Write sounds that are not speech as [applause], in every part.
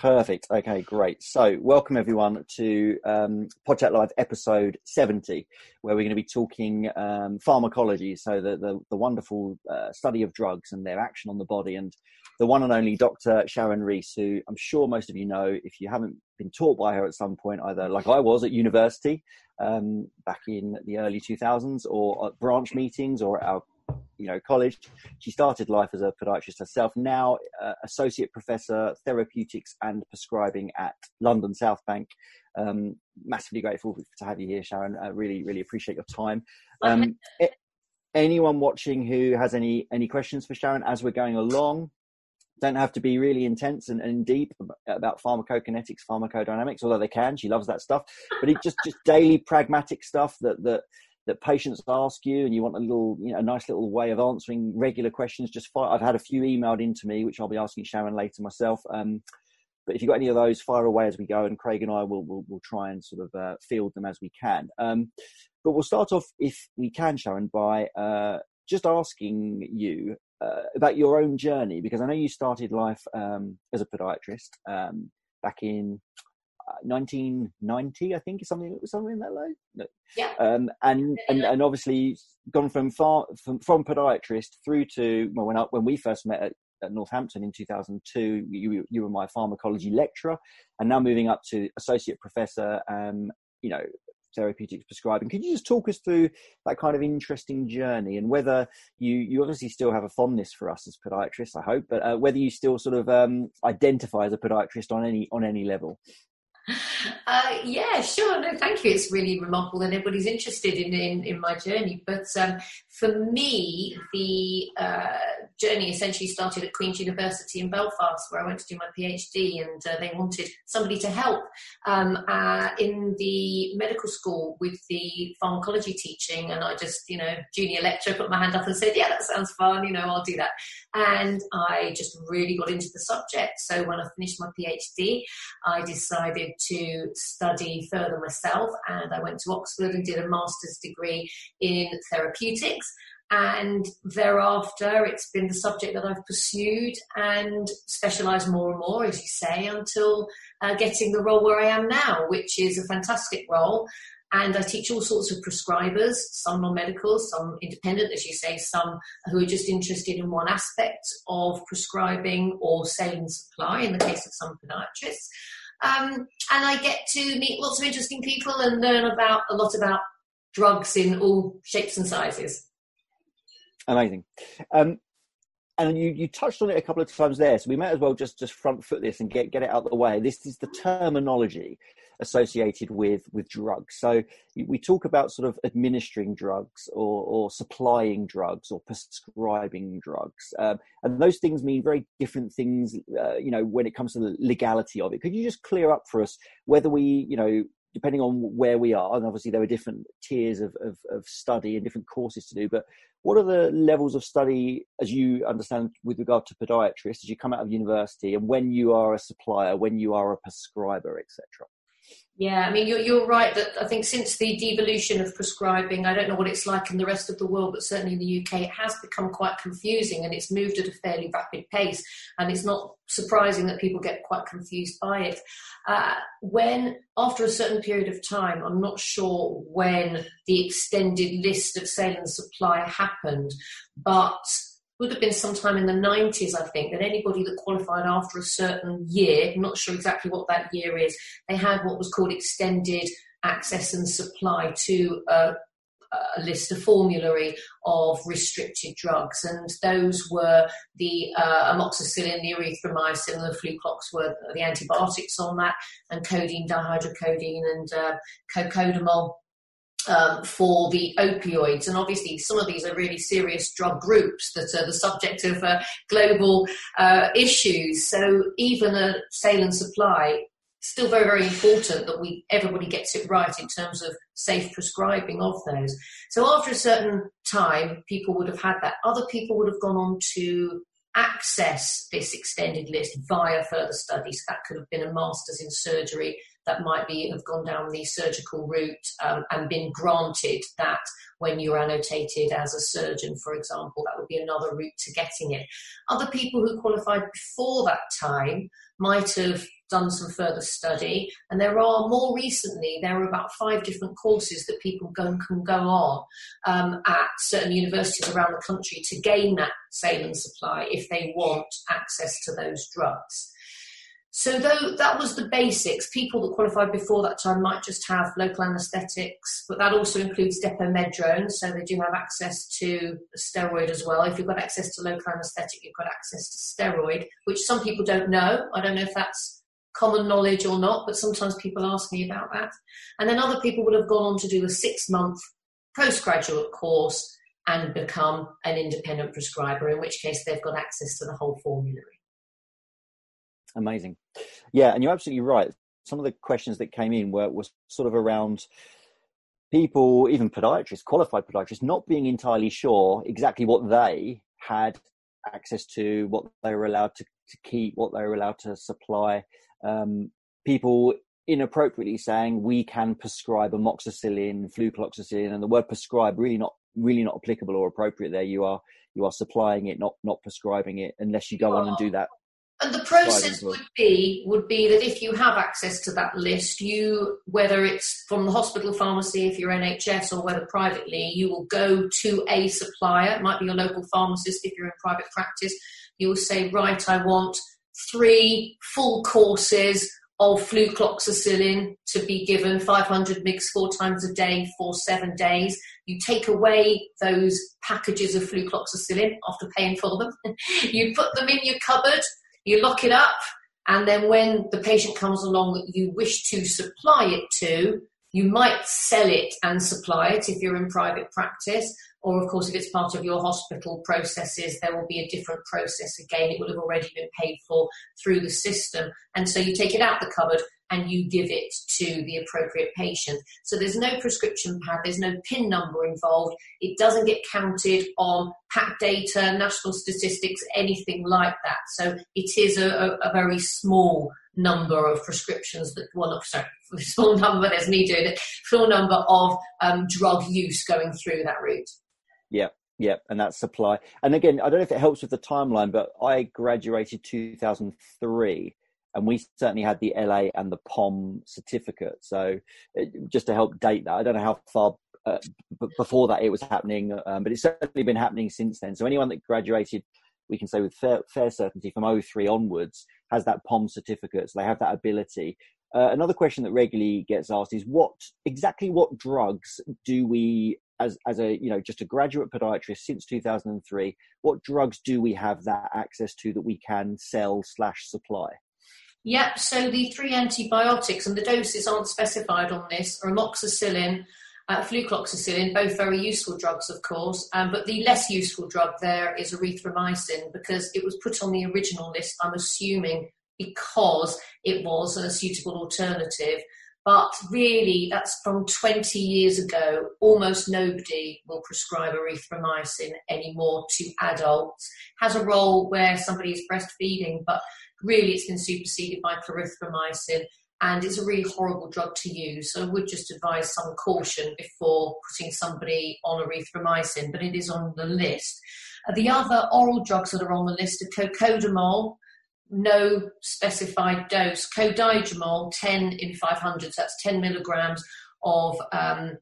Perfect. Okay, great. So, welcome everyone to um, PodChat Live episode 70, where we're going to be talking um, pharmacology, so the, the, the wonderful uh, study of drugs and their action on the body. And the one and only Dr. Sharon Reese, who I'm sure most of you know if you haven't been taught by her at some point, either like I was at university um, back in the early 2000s, or at branch meetings, or at our you know college. She started life as a podiatrist herself. Now uh, associate professor therapeutics and prescribing at London South Bank. Um, massively grateful to have you here, Sharon. I really really appreciate your time. Um, anyone watching who has any any questions for Sharon as we're going along, don't have to be really intense and, and deep about pharmacokinetics, pharmacodynamics, although they can. She loves that stuff, but it just just daily pragmatic stuff that that that patients ask you, and you want a little, you know, a nice little way of answering regular questions. Just fire. I've had a few emailed into me, which I'll be asking Sharon later myself. Um, but if you've got any of those, fire away as we go, and Craig and I will will, will try and sort of uh, field them as we can. Um, but we'll start off, if we can, Sharon, by uh, just asking you uh, about your own journey because I know you started life um, as a podiatrist um, back in 1990, I think, is something something in that low. No. Yeah. Um, and, and and obviously gone from far from, from podiatrist through to well, when I, when we first met at, at Northampton in 2002, you you were my pharmacology lecturer, and now moving up to associate professor. Um, you know, therapeutics prescribing. Could you just talk us through that kind of interesting journey and whether you, you obviously still have a fondness for us as podiatrists, I hope, but uh, whether you still sort of um, identify as a podiatrist on any on any level? Uh, yeah, sure. No, thank you. It's really remarkable that everybody's interested in in, in my journey. But um, for me, the uh, journey essentially started at Queen's University in Belfast, where I went to do my PhD, and uh, they wanted somebody to help um, uh, in the medical school with the pharmacology teaching. And I just, you know, junior lecturer, put my hand up and said, "Yeah, that sounds fun. You know, I'll do that." And I just really got into the subject. So when I finished my PhD, I decided to study further myself, and I went to Oxford and did a master's degree in therapeutics. And thereafter, it's been the subject that I've pursued and specialised more and more, as you say, until uh, getting the role where I am now, which is a fantastic role. And I teach all sorts of prescribers, some non medical, some independent, as you say, some who are just interested in one aspect of prescribing or saline supply, in the case of some podiatrists. Um, and I get to meet lots of interesting people and learn about a lot about drugs in all shapes and sizes. Amazing. Um, and you, you touched on it a couple of times there, so we might as well just, just front foot this and get, get it out of the way. This is the terminology associated with, with drugs. So we talk about sort of administering drugs or, or supplying drugs or prescribing drugs. Um, and those things mean very different things, uh, you know, when it comes to the legality of it. Could you just clear up for us whether we, you know, depending on where we are, and obviously there are different tiers of, of, of, study and different courses to do, but what are the levels of study, as you understand, with regard to podiatrists, as you come out of university, and when you are a supplier, when you are a prescriber, etc.? Yeah, I mean, you're, you're right that I think since the devolution of prescribing, I don't know what it's like in the rest of the world, but certainly in the UK, it has become quite confusing and it's moved at a fairly rapid pace. And it's not surprising that people get quite confused by it. Uh, when, after a certain period of time, I'm not sure when the extended list of sale and supply happened, but would have been sometime in the 90s, I think, that anybody that qualified after a certain year, I'm not sure exactly what that year is, they had what was called extended access and supply to a, a list, a formulary of restricted drugs. And those were the uh, amoxicillin, the erythromycin, the fluclox were the antibiotics on that, and codeine, dihydrocodeine, and uh, cocodamol um, for the opioids. And obviously, some of these are really serious drug groups that are the subject of uh, global uh, issues. So even a sale and supply still very very important that we everybody gets it right in terms of safe prescribing of those so after a certain time people would have had that other people would have gone on to access this extended list via further studies that could have been a master's in surgery that might be have gone down the surgical route um, and been granted that when you're annotated as a surgeon, for example, that would be another route to getting it. Other people who qualified before that time might have done some further study. And there are more recently, there are about five different courses that people go, can go on um, at certain universities around the country to gain that saline supply if they want access to those drugs. So though that was the basics, people that qualified before that time might just have local anaesthetics, but that also includes depomedrone, so they do have access to steroid as well. If you've got access to local anaesthetic, you've got access to steroid, which some people don't know. I don't know if that's common knowledge or not, but sometimes people ask me about that. And then other people would have gone on to do a six month postgraduate course and become an independent prescriber, in which case they've got access to the whole formulary. Amazing. Yeah, and you're absolutely right. Some of the questions that came in were, were sort of around people, even podiatrists, qualified podiatrists, not being entirely sure exactly what they had access to, what they were allowed to, to keep, what they were allowed to supply. Um, people inappropriately saying we can prescribe amoxicillin, flucloxacillin, and the word prescribe really not really not applicable or appropriate there. You are you are supplying it, not not prescribing it, unless you go on and do that and the process would be would be that if you have access to that list, you whether it's from the hospital pharmacy, if you're NHS, or whether privately, you will go to a supplier. It might be your local pharmacist if you're in private practice. You will say, right, I want three full courses of flucloxacillin to be given 500 mg four times a day for seven days. You take away those packages of flucloxacillin after paying for them. [laughs] you put them in your cupboard you lock it up, and then when the patient comes along that you wish to supply it to, you might sell it and supply it if you're in private practice, or of course, if it's part of your hospital processes, there will be a different process again. It will have already been paid for through the system. And so you take it out the cupboard and you give it to the appropriate patient. So there's no prescription pad, there's no PIN number involved. It doesn't get counted on PAC data, national statistics, anything like that. So it is a, a, a very small number of prescriptions that, well, not, sorry, [laughs] small number, there's me doing it, small number of um, drug use going through that route. Yeah, yeah, and that supply. And again, I don't know if it helps with the timeline, but I graduated 2003 and we certainly had the LA and the POM certificate. So it, just to help date that, I don't know how far uh, b- before that it was happening, um, but it's certainly been happening since then. So anyone that graduated, we can say with fair, fair certainty from 03 onwards, has that POM certificate. So they have that ability. Uh, another question that regularly gets asked is what exactly what drugs do we as as a you know just a graduate podiatrist since 2003 what drugs do we have that access to that we can sell slash supply Yep, so the three antibiotics, and the doses aren't specified on this, are amoxicillin, uh, flucloxacillin, both very useful drugs, of course, um, but the less useful drug there is erythromycin because it was put on the original list, I'm assuming, because it was a suitable alternative. But really, that's from 20 years ago. Almost nobody will prescribe erythromycin anymore to adults. Has a role where somebody is breastfeeding, but really it's been superseded by clarithromycin and it's a really horrible drug to use. So I would just advise some caution before putting somebody on erythromycin, but it is on the list. Uh, the other oral drugs that are on the list are cocodamol, no specified dose, co-dydramol, 10 in 500, so that's 10 milligrams of um,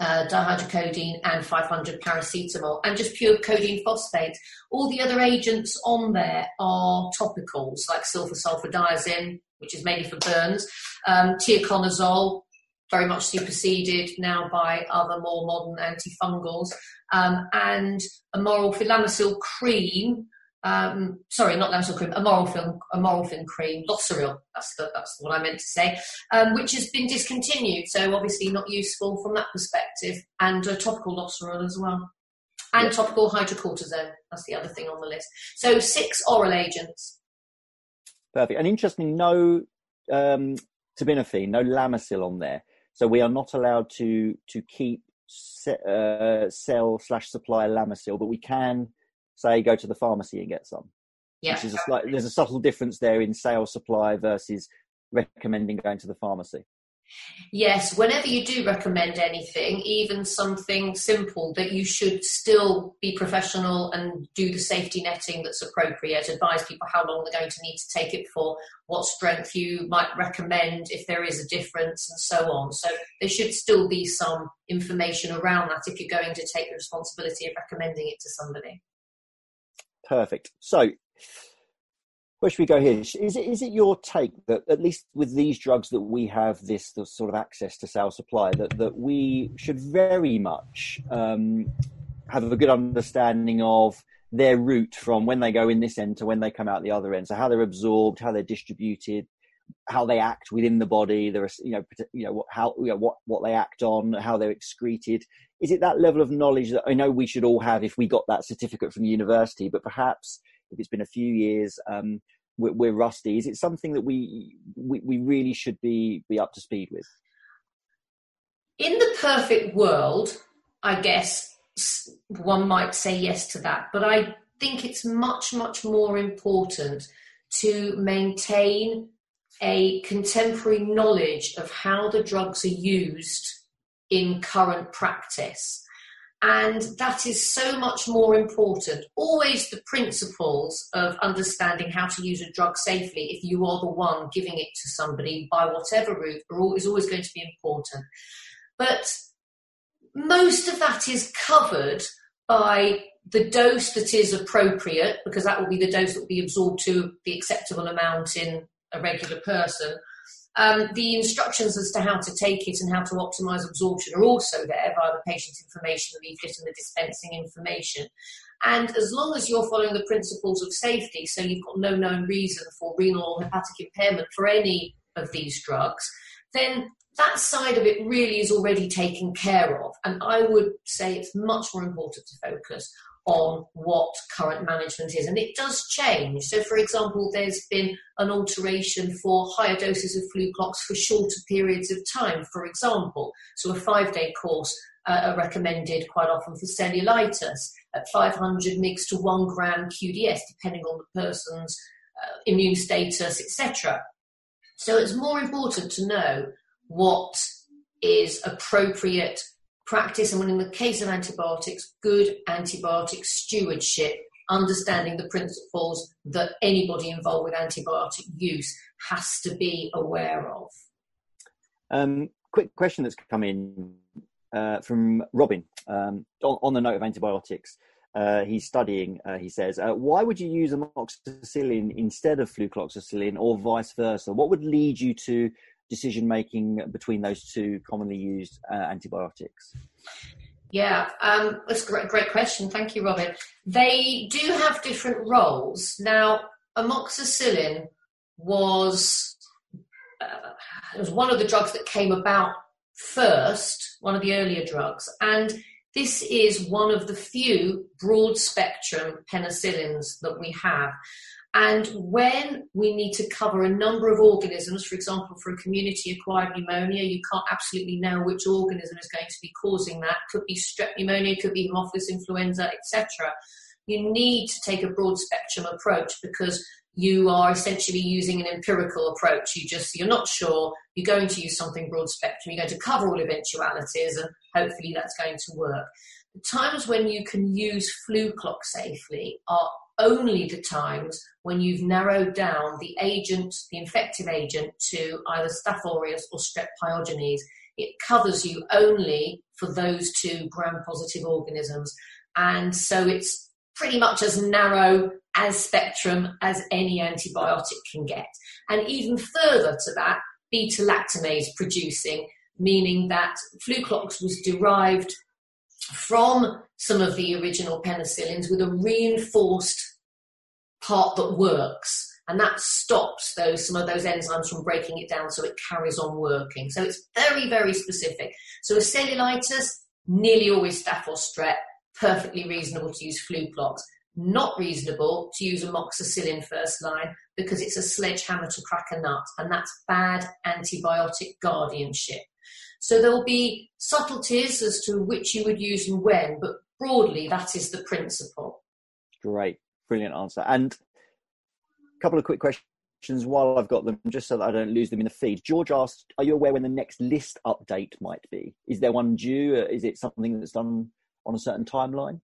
uh, dihydrocodeine and 500 paracetamol, and just pure codeine phosphate. All the other agents on there are topicals, like sulfasulfadiazine, which is mainly for burns, um, tioconazole, very much superseded now by other more modern antifungals, um, and amorolfilamisil cream, um, sorry, not Lamisil cream, amorolfine, amorolfine cream, Loceryl, that's, the, that's what I meant to say, um, which has been discontinued. So obviously not useful from that perspective, and uh, topical Loceryl as well. And topical hydrocortisone, that's the other thing on the list. So six oral agents. Perfect. And interestingly, no um, terbinafine, no Lamisil on there. So we are not allowed to to keep se- uh, sell slash supply Lamisil, but we can say go to the pharmacy and get some. Yeah. Which is a slight, there's a subtle difference there in sales supply versus recommending going to the pharmacy? Yes, whenever you do recommend anything, even something simple, that you should still be professional and do the safety netting that's appropriate. Advise people how long they're going to need to take it for, what strength you might recommend if there is a difference, and so on. So there should still be some information around that if you're going to take the responsibility of recommending it to somebody. Perfect. So where should we go here? Is it is it your take that at least with these drugs that we have this sort of access to sales supply that that we should very much um, have a good understanding of their route from when they go in this end to when they come out the other end. So how they're absorbed, how they're distributed, how they act within the body. There are you know you know how you know, what what they act on, how they're excreted. Is it that level of knowledge that I know we should all have if we got that certificate from university, but perhaps if it's been a few years, um, we're, we're, rusty? Is it something that we, we, we really should be be up to speed with? In the perfect world, I guess one might say yes to that, but I think it's much much more important to maintain a contemporary knowledge of how the drugs are used in current practice. And that is so much more important. Always the principles of understanding how to use a drug safely, if you are the one giving it to somebody by whatever route, is always going to be important. But most of that is covered by the dose that is appropriate, because that will be the dose that will be absorbed to the acceptable amount in a regular person. Um, the instructions as to how to take it and how to optimize absorption are also there via the patient information leaflet and the dispensing information. And as long as you're following the principles of safety, so you've got no known reason for renal or hepatic impairment for any of these drugs, then that side of it really is already taken care of. And I would say it's much more important to focus on what current management is. And it does change. So, for example, there's been an alteration for higher doses of Fluclox for shorter periods of time, for example. So, a five day course uh, are recommended quite often for cellulitis at 500 mg to 1 gram QDS, depending on the person's uh, immune status, etc. So, it's more important to know what is appropriate practice, and in the case of antibiotics, good antibiotic stewardship, understanding the principles that anybody involved with antibiotic use has to be aware of. Um, quick question that's come in uh, from Robin um, on, on, the note of antibiotics. Uh, he's studying, uh, he says, uh, why would you use amoxicillin instead of flucloxacillin or vice versa? What would lead you to decision making between those two commonly used uh, antibiotics? Yeah, um, that's a great, question. Thank you, Robin. They do have different roles. Now, amoxicillin was uh, was one of the drugs that came about first, one of the earlier drugs, and this is one of the few broad spectrum penicillins that we have. And when we need to cover a number of organisms, for example, for a community acquired pneumonia, you can't absolutely know which organism is going to be causing that. Could be strep pneumonia, could be Haemophilus influenza, etc. You need to take a broad spectrum approach because you are essentially using an empirical approach. You just you're not sure. You're going to use something broad spectrum. You're going to cover all eventualities, and hopefully that's going to work. The times when you can use fluclox safely are only the times when you've narrowed down the agent, the infective agent, to either Staph aureus or Strep pyogenes. It covers you only for those two gram-positive organisms, and so it's pretty much as narrow as spectrum as any antibiotic can get. And even further to that, beta lactamase producing, meaning that Fluclox was derived from some of the original penicillins with a reinforced part that works and that stops those some of those enzymes from breaking it down so it carries on working. So it's very very specific. So a cellulitis nearly always staph or strep perfectly reasonable to use fluclox not reasonable to use amoxicillin first line because it's a sledgehammer to crack a nut and that's bad antibiotic guardianship. So there'll be subtleties as to which you would use and when, but broadly, that is the principle. Great, brilliant answer. And a couple of quick questions while I've got them, just so that I don't lose them in the feed. George asked, "Are you aware when the next list update might be? Is there one due? Uh, is it something that's done on a certain timeline?"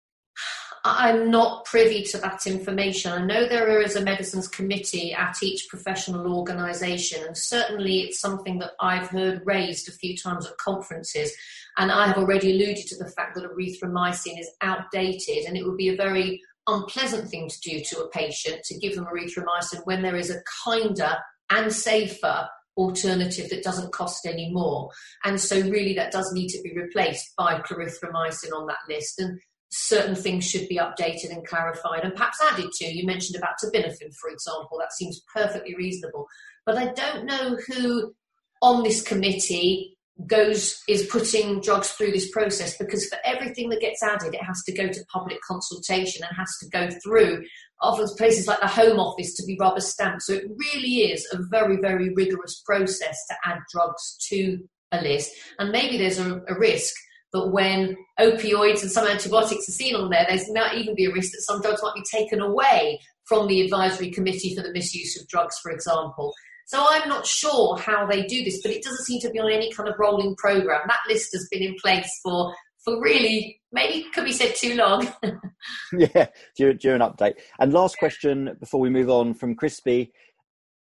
I'm not privy to that information. I know there is a medicines committee at each professional organisation, and certainly it's something that I've heard raised a few times at conferences. And I have already alluded to the fact that erythromycin is outdated, and it would be a very unpleasant thing to do to a patient to give them erythromycin when there is a kinder and safer alternative that doesn't cost any more. And so, really, that does need to be replaced by clarithromycin on that list. And certain things should be updated and clarified and perhaps added to. You mentioned about terbinafine, for example. That seems perfectly reasonable. But I don't know who on this committee goes is putting drugs through this process because for everything that gets added it has to go to public consultation and has to go through often places like the home office to be rubber stamped so it really is a very very rigorous process to add drugs to a list and maybe there's a, a risk that when opioids and some antibiotics are seen on there, there's not even be a risk that some drugs might be taken away from the advisory committee for the misuse of drugs, for example. So I'm not sure how they do this, but it doesn't seem to be on any kind of rolling program. That list has been in place for for really maybe could be said too long. [laughs] yeah, during, during update. And last question before we move on from Crispy.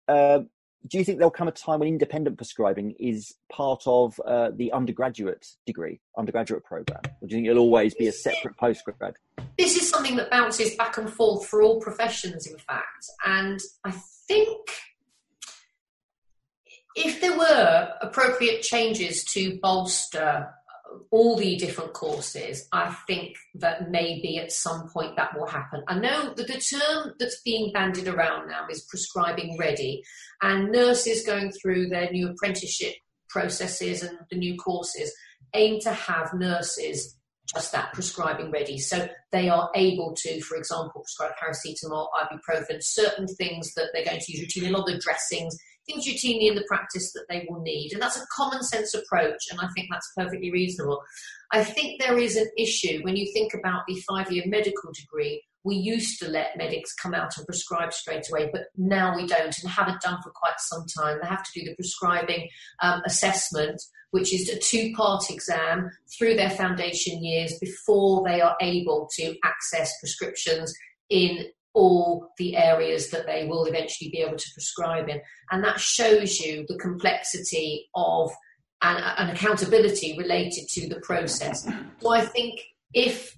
Uh, do you think there'll come a time when independent prescribing is part of uh, the undergraduate degree, undergraduate program? Or do you think it'll always be a separate postgrad? This is something that bounces back and forth for all professions, in fact. And I think if there were appropriate changes to bolster all the different courses, I think that maybe at some point that will happen. I know that the term that's being bandied around now is prescribing ready, and nurses going through their new apprenticeship processes and the new courses aim to have nurses just that prescribing ready. So they are able to, for example, prescribe paracetamol, ibuprofen, certain things that they're going to use routinely, a lot of the dressings, routinely in the practice that they will need. And that's a common sense approach, and I think that's perfectly reasonable. I think there is an issue when you think about the five year medical degree. We used to let medics come out and prescribe straight away, but now we don't and haven't done for quite some time. They have to do the prescribing um, assessment, which is a two part exam through their foundation years before they are able to access prescriptions in all the areas that they will eventually be able to prescribe in. And that shows you the complexity of an, accountability related to the process. So I think if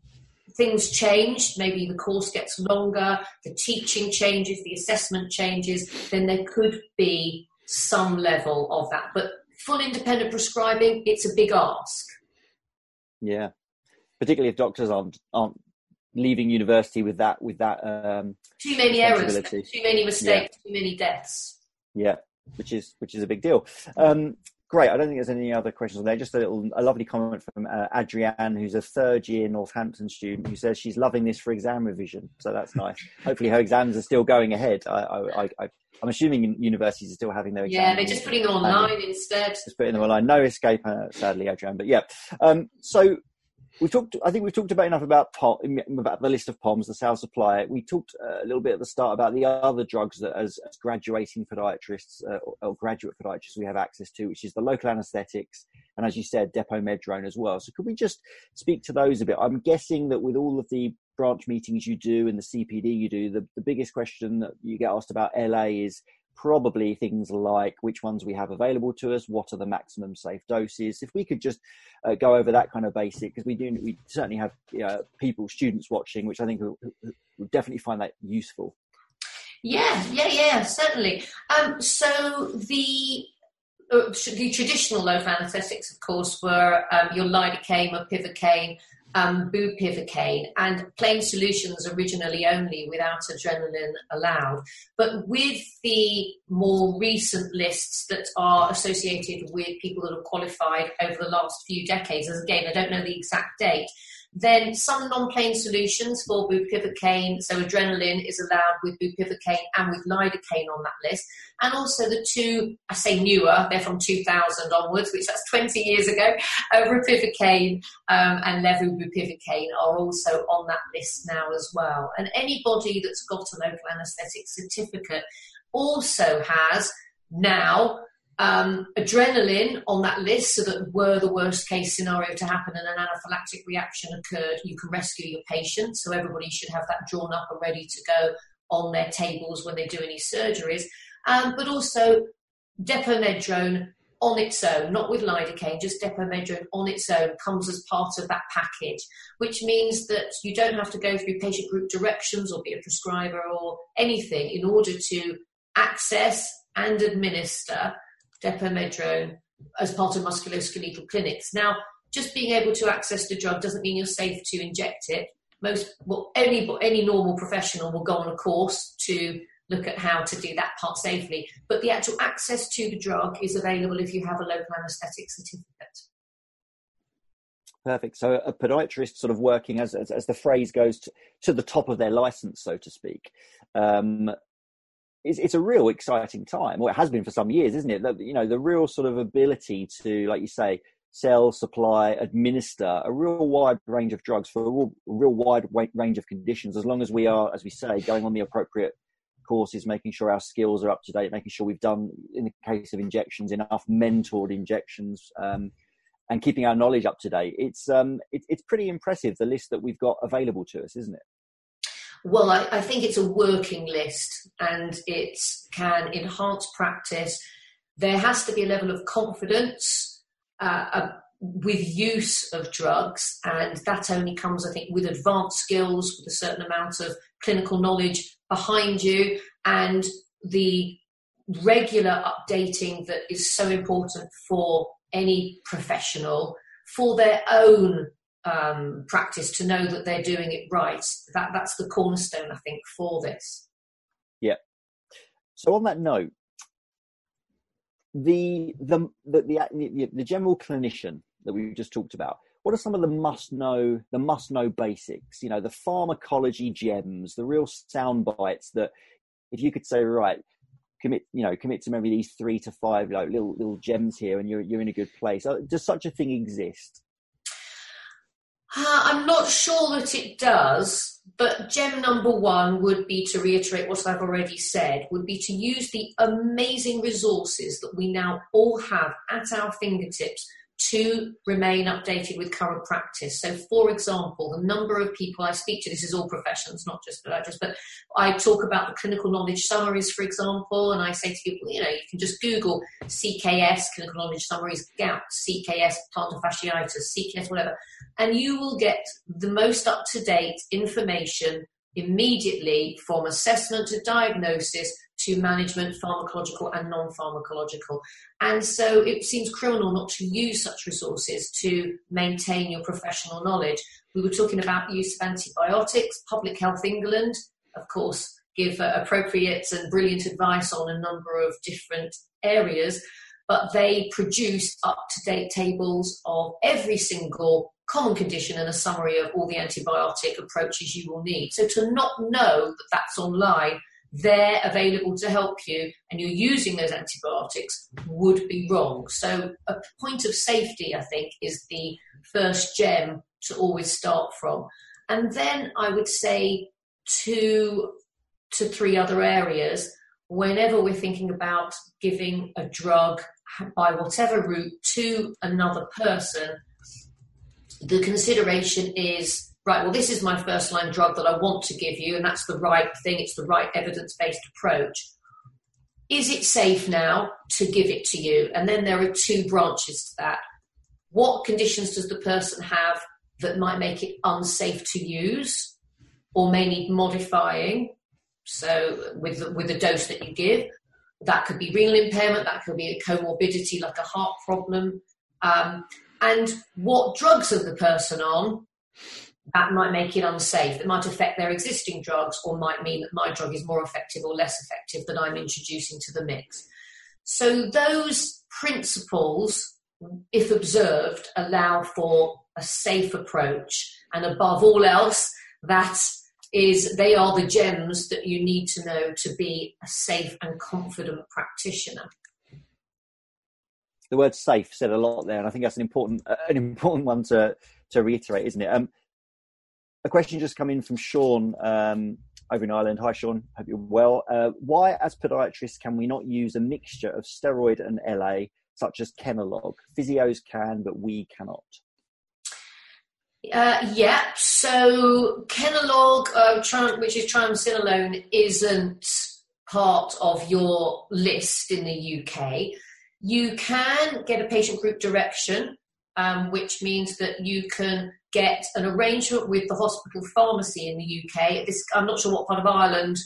things change, maybe the course gets longer, the teaching changes, the assessment changes, then there could be some level of that. But full independent prescribing, it's a big ask. Yeah, particularly if doctors aren't aren't leaving university with that with that um, too many errors, too many mistakes, yeah. too many deaths. Yeah, which is which is a big deal. Um, great. I don't think there's any other questions on there. Just a little, a lovely comment from uh, Adrienne, who's a third year Northampton student, who says she's loving this for exam revision. So that's nice. Hopefully, her exams are still going ahead. I, I, I, I'm assuming universities are still having their exams. Yeah, they're just putting them online instead. Just putting them online. No escape, uh, sadly, Adrienne. But yeah. Um, so we talked. I think we've talked about enough about POM, about the list of POMs, the sales supply. We talked uh, a little bit at the start about the other drugs that, as, as graduating podiatrists uh, or graduate podiatrists, we have access to, which is the local anaesthetics and, as you said, depomedrone as well. So, could we just speak to those a bit? I'm guessing that with all of the branch meetings you do and the CPD you do, the, the biggest question that you get asked about LA is probably things like which ones we have available to us, what are the maximum safe doses. If we could just uh, go over that kind of basic, because we do, we certainly have people, students watching, which I think will, definitely find that useful. Yeah, yeah, yeah, certainly. Um, so the uh, the traditional local anaesthetics, of course, were um, your lidocaine or pivocaine, um, bupivacaine and plain solutions originally only without adrenaline allowed. But with the more recent lists that are associated with people that have qualified over the last few decades, as again, I don't know the exact date, then some non-plain solutions for bupivacaine, so adrenaline is allowed with bupivacaine and with lidocaine on that list. And also the two, I say newer, they're from 2000 onwards, which that's 20 years ago, uh, um, and levobupivacaine are also on that list now as well. And anybody that's got a local anaesthetic certificate also has now um, adrenaline on that list so that were the worst case scenario to happen and an anaphylactic reaction occurred, you can rescue your patient. So everybody should have that drawn up and ready to go on their tables when they do any surgeries. Um, but also depomedrone on its own, not with lidocaine, just depomedrone on its own comes as part of that package, which means that you don't have to go through patient group directions or be a prescriber or anything in order to access and administer depomedrone as part of musculoskeletal clinics. Now, just being able to access the drug doesn't mean you're safe to inject it. Most, well, any any normal professional will go on a course to look at how to do that part safely. But the actual access to the drug is available if you have a local anaesthetic certificate. Perfect. So a podiatrist sort of working as, as, as the phrase goes to, to, the top of their license, so to speak. Um, it's, it's, a real exciting time. Well, it has been for some years, isn't it? That you know, the real sort of ability to, like you say, sell, supply, administer a real wide range of drugs for a real, real wide range of conditions, as long as we are, as we say, going on the appropriate courses, making sure our skills are up to date, making sure we've done, in the case of injections, enough mentored injections, um, and keeping our knowledge up to date. It's um, it, it's pretty impressive the list that we've got available to us, isn't it? Well, I, I think it's a working list, and it can enhance practice. There has to be a level of confidence. Uh, uh, with use of drugs, and that only comes, I think, with advanced skills, with a certain amount of clinical knowledge behind you, and the regular updating that is so important for any professional for their own um, practice to know that they're doing it right. That that's the cornerstone, I think, for this. Yeah. So on that note, the the the, the, the general clinician that we just talked about what are some of the must know the must know basics you know the pharmacology gems the real sound bites that if you could say right commit you know commit to maybe these three to five like little little gems here and you're you're in a good place uh, does such a thing exist uh, i'm not sure that it does but gem number one would be to reiterate what I've already said, would be to use the amazing resources that we now all have at our fingertips to remain updated with current practice. So, for example, the number of people I speak to, this is all professions, not just podiatrists, but I talk about the clinical knowledge summaries, for example, and I say to people, you know, you can just Google CKS, clinical knowledge summaries, gout, CKS, plantar fasciitis, CKS, whatever, and you will get the most up to date information immediately from assessment to diagnosis to management, pharmacological and non pharmacological. And so it seems criminal not to use such resources to maintain your professional knowledge. We were talking about use of antibiotics. Public Health England, of course, give uh, appropriate and brilliant advice on a number of different areas, but they produce up to date tables of every single common condition and a summary of all the antibiotic approaches you will need. So to not know that that's online they're available to help you and you're using those antibiotics would be wrong. So, a point of safety, I think, is the first gem to always start from. And then I would say two to three other areas whenever we're thinking about giving a drug by whatever route to another person, the consideration is right, well, this is my first line drug that I want to give you, and that's the right thing, it's the right evidence based approach. Is it safe now to give it to you? And then there are two branches to that. What conditions does the person have that might make it unsafe to use or may need modifying? So, with the, with the dose that you give, that could be renal impairment, that could be a comorbidity like a heart problem. Um, and what drugs are the person on that might make it unsafe. It might affect their existing drugs or might mean that my drug is more effective or less effective that I'm introducing to the mix. So those principles, if observed, allow for a safe approach. And above all else, that is they are the gems that you need to know to be a safe and confident practitioner. The word safe said a lot there, and I think that's an important an important one to to reiterate, isn't it? Um, a question just come in from Sean. Um, over in Ireland. Hi, Sean. Hope you're well. Uh, why, as podiatrists, can we not use a mixture of steroid and LA, such as Kenalog? Physios can, but we cannot. Uh, yeah, so Kenalog, uh, which is triamcinolone, isn't part of your list in the UK. You can get a patient group direction, um, which means that you can get an arrangement with the hospital pharmacy in the UK. This, I'm not sure what part of Ireland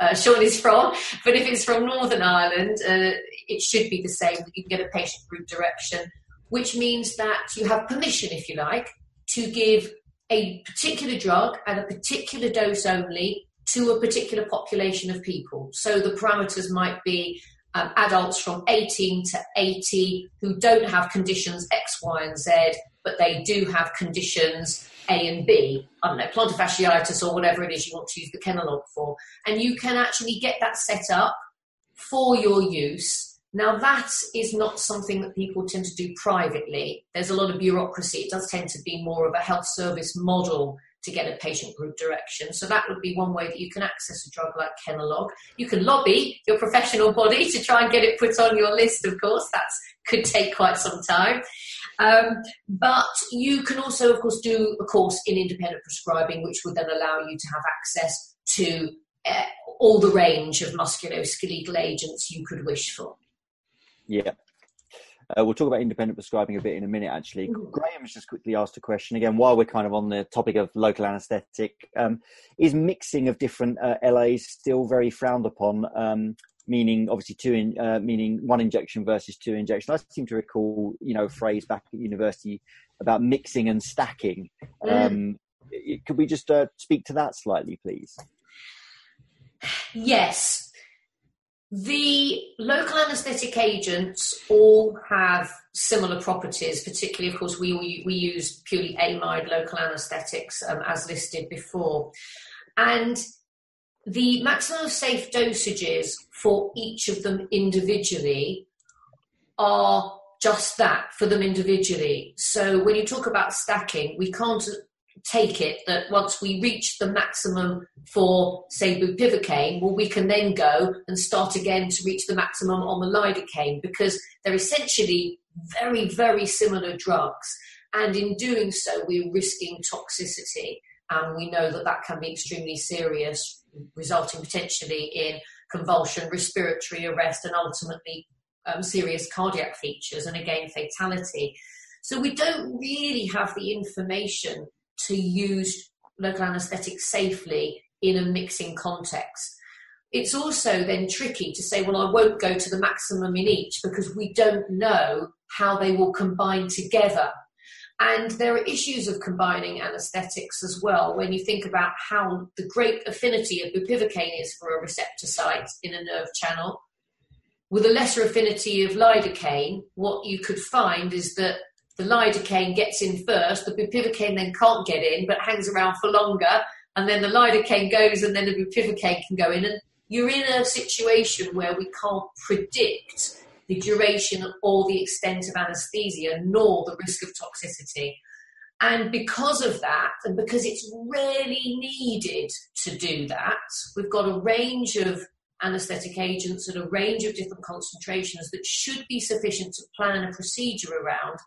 uh, Sean is from, [laughs] but if it's from Northern Ireland, uh, it should be the same. You can get a patient group direction, which means that you have permission, if you like, to give a particular drug at a particular dose only to a particular population of people. So the parameters might be um, adults from 18 to 80 who don't have conditions X, Y, and Z, but they do have conditions A and B. I don't know, plantar fasciitis or whatever it is you want to use the Kenalog for. And you can actually get that set up for your use. Now, that is not something that people tend to do privately. There's a lot of bureaucracy. It does tend to be more of a health service model to get a patient group direction. So that would be one way that you can access a drug like Kenalog. You can lobby your professional body to try and get it put on your list, of course. That could take quite some time. Um, but you can also, of course, do a course in independent prescribing, which would then allow you to have access to uh, all the range of musculoskeletal agents you could wish for. Yeah, uh, we'll talk about independent prescribing a bit in a minute, actually. Mm-hmm. Graham has just quickly asked a question again while we're kind of on the topic of local anaesthetic. Um, is mixing of different uh, LAs still very frowned upon? Um, meaning, obviously, two in, uh, meaning one injection versus two injection. I seem to recall, you know, a phrase back at university about mixing and stacking. Mm. Um, could we just uh, speak to that slightly, please? Yes, the local anaesthetic agents all have similar properties, particularly, of course, we, we use purely amide local anaesthetics um, as listed before. And the maximum safe dosages for each of them individually are just that for them individually. So when you talk about stacking, we can't take it that once we reach the maximum for, say, bupivacaine, well, we can then go and start again to reach the maximum on the lidocaine because they're essentially very, very similar drugs. And in doing so, we're risking toxicity. And we know that that can be extremely serious, resulting potentially in convulsion, respiratory arrest, and ultimately um, serious cardiac features, and again, fatality. So we don't really have the information to use local anaesthetic safely in a mixing context. It's also then tricky to say, well, I won't go to the maximum in each because we don't know how they will combine together. And there are issues of combining anaesthetics as well when you think about how the great affinity of bupivacaine is for a receptor site in a nerve channel. With a lesser affinity of lidocaine, what you could find is that the lidocaine gets in first, the bupivacaine then can't get in but hangs around for longer, and then the lidocaine goes and then the bupivacaine can go in. And you're in a situation where we can't predict the duration or the extent of anesthesia nor the risk of toxicity. And because of that, and because it's rarely needed to do that, we've got a range of anesthetic agents at a range of different concentrations that should be sufficient to plan a procedure around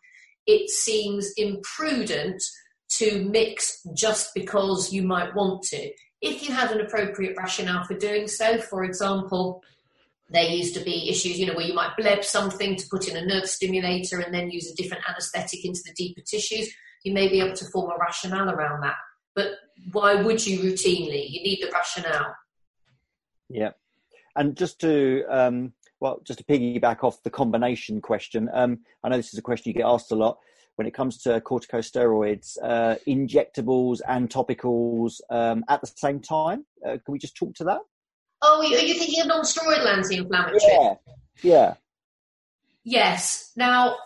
it seems imprudent to mix just because you might want to. If you had an appropriate rationale for doing so, for example, there used to be issues, you know, where you might bleb something to put in a nerve stimulator and then use a different anesthetic into the deeper tissues. You may be able to form a rationale around that. But why would you routinely? You need the rationale. Yeah. And just to um, well, just to piggyback off the combination question, um, I know this is a question you get asked a lot when it comes to corticosteroids, uh, injectables and topicals um, at the same time. Uh, can we just talk to that? Oh, are you thinking of non-steroidal anti-inflammatory? Yeah, yeah. Yes. Now,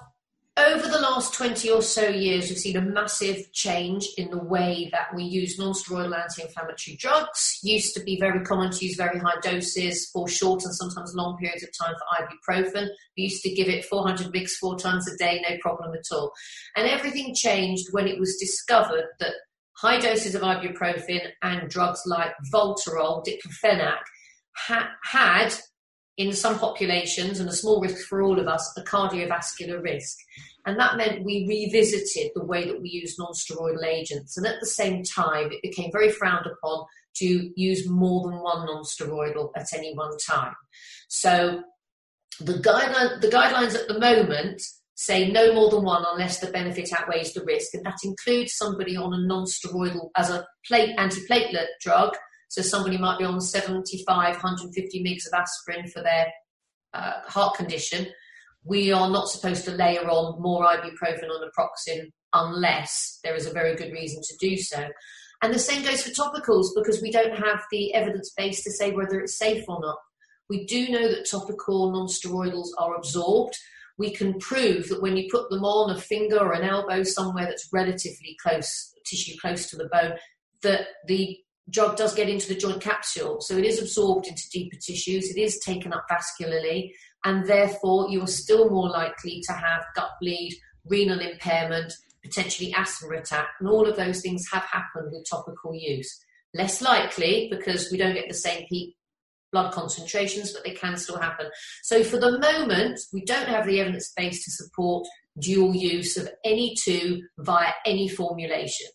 over the last 20 or so years, we've seen a massive change in the way that we use non-steroidal anti-inflammatory drugs. Used to be very common to use very high doses for short and sometimes long periods of time for ibuprofen. We used to give it 400 mg four times a day, no problem at all. And everything changed when it was discovered that high doses of ibuprofen and drugs like Voltarol, diclofenac, ha- had in some populations and a small risk for all of us, a cardiovascular risk. And that meant we revisited the way that we use non-steroidal agents. And at the same time, it became very frowned upon to use more than one non-steroidal at any one time. So the guideline, the guidelines at the moment say no more than one unless the benefit outweighs the risk, and that includes somebody on a non-steroidal as a plate antiplatelet drug. So somebody might be on 75, 150 mgs of aspirin for their uh, heart condition. We are not supposed to layer on more ibuprofen or naproxen unless there is a very good reason to do so. And the same goes for topicals because we don't have the evidence base to say whether it's safe or not. We do know that topical non-steroidals are absorbed. We can prove that when you put them on a finger or an elbow somewhere that's relatively close, tissue close to the bone, that the drug does get into the joint capsule. So it is absorbed into deeper tissues, it is taken up vascularly, and therefore you are still more likely to have gut bleed, renal impairment, potentially asthma attack, and all of those things have happened with topical use. Less likely because we don't get the same peak blood concentrations, but they can still happen. So for the moment, we don't have the evidence base to support dual use of any two via any formulation.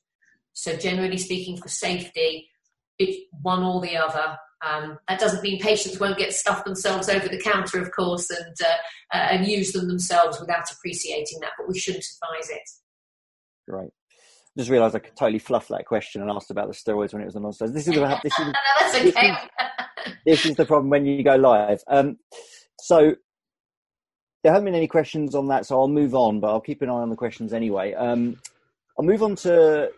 So generally speaking, for safety, it's one or the other. Um, that doesn't mean patients won't get stuff themselves over the counter, of course, and uh, uh, and use them themselves without appreciating that. But we shouldn't advise it. Great. Just realised I could totally fluff that question and asked about the steroids when it was on non-steroids. This is the, this is, [laughs] no, that's okay. [laughs] this is the problem when you go live. Um, so there haven't been any questions on that, so I'll move on, but I'll keep an eye on the questions anyway. Um, I'll move on to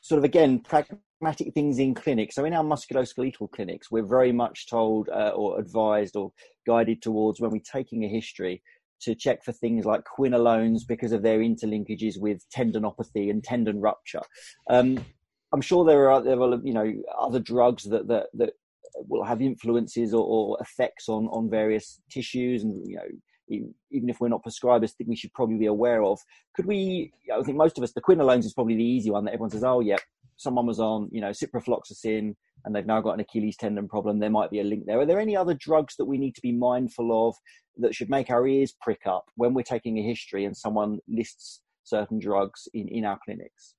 sort of again pragmatic things in clinic. So in our musculoskeletal clinics, we're very much told uh, or advised or guided towards when we're taking a history to check for things like quinolones because of their interlinkages with tendinopathy and tendon rupture. Um, I'm sure there are, there are you know other drugs that that, that will have influences or, or, effects on on various tissues and you know even if we're not prescribers think we should probably be aware of could we i think most of us the quinolones is probably the easy one that everyone says oh yeah someone was on you know ciprofloxacin and they've now got an achilles tendon problem there might be a link there are there any other drugs that we need to be mindful of that should make our ears prick up when we're taking a history and someone lists certain drugs in in our clinics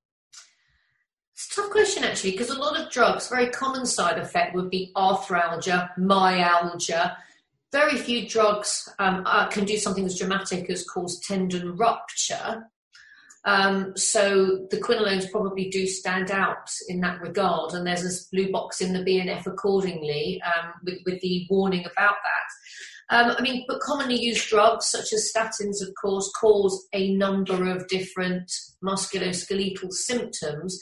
it's a tough question actually, because a lot of drugs, very common side effect would be arthralgia, myalgia. Very few drugs um, uh, can do something as dramatic as cause tendon rupture. Um, so the quinolones probably do stand out in that regard, and there's a blue box in the BNF accordingly um, with, with, the warning about that. Um, I mean, but commonly used drugs such as statins, of course, cause a number of different musculoskeletal symptoms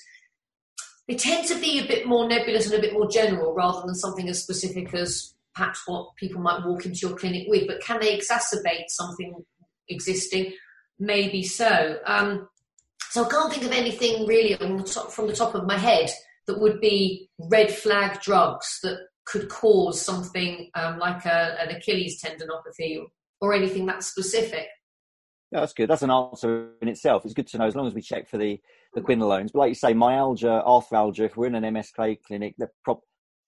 they tend to be a bit more nebulous and a bit more general rather than something as specific as perhaps what people might walk into your clinic with. But can they exacerbate something existing? Maybe so. Um, so I can't think of anything really the top, from the top of my head that would be red flag drugs that could cause something um, like a, an Achilles tendinopathy or, anything that specific. Yeah, that's good. That's an answer in itself. It's good to know as long as we check for the, the quinolones. But like you say, myalgia, arthralgia, if we're in an MSK clinic, they're pro-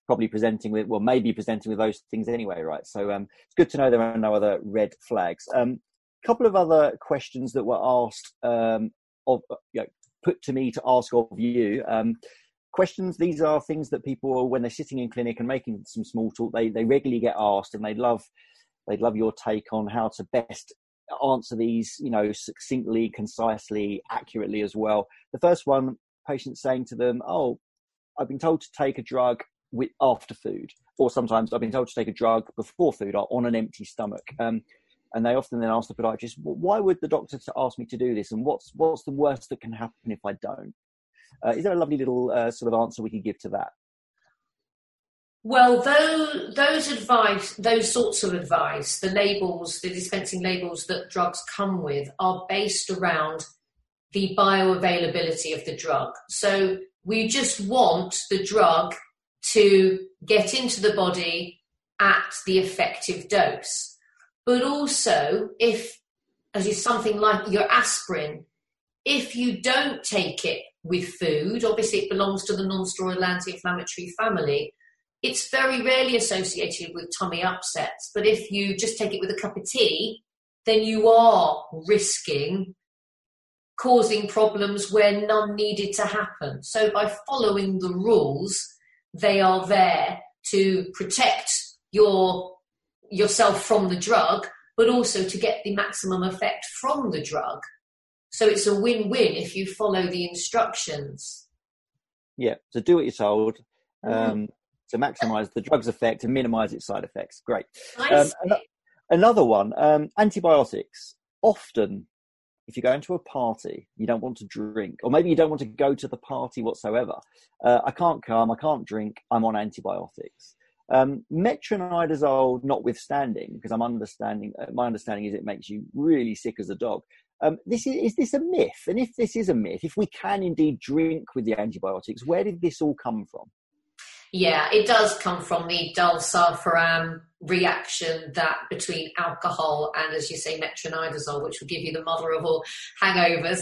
probably presenting with, well, maybe presenting with those things anyway, right? So um, it's good to know there are no other red flags. A um, couple of other questions that were asked, um, of, you know, put to me to ask of you. Um, questions, these are things that people, when they're sitting in clinic and making some small talk, they, they regularly get asked and they'd love they'd love your take on how to best answer these, you know, succinctly, concisely, accurately as well. The first one, patients saying to them, "Oh, I've been told to take a drug with after food, or sometimes I've been told to take a drug before food or on an empty stomach." Um, and they often then ask the podiatrist, "Why would the doctor ask me to do this? And what's what's the worst that can happen if I don't?" Uh, is there a lovely little uh, sort of answer we could give to that? Well, those, those advice, those sorts of advice, the labels, the dispensing labels that drugs come with are based around the bioavailability of the drug. So we just want the drug to get into the body at the effective dose. But also, if, as is something like your aspirin, if you don't take it with food. Obviously, it belongs to the non-steroidal anti-inflammatory family. It's very rarely associated with tummy upsets, but if you just take it with a cup of tea, then you are risking causing problems where none needed to happen. So by following the rules, they are there to protect your yourself from the drug, but also to get the maximum effect from the drug. So it's a win-win if you follow the instructions. Yeah, so do what you're told mm-hmm. um, mm. to maximise the drug's effect and minimise its side effects. Great. Um, another one, um, antibiotics. Often, if you go into a party, you don't want to drink, or maybe you don't want to go to the party whatsoever. Uh, I can't come, I can't drink, I'm on antibiotics. Um, metronidazole, notwithstanding, because I'm understanding, uh, my understanding is it makes you really sick as a dog. Um, this is, is this a myth? And if this is a myth, if we can indeed drink with the antibiotics, where did this all come from? Yeah, it does come from the disulfiram reaction that between alcohol and, as you say, metronidazole, which will give you the mother of all hangovers.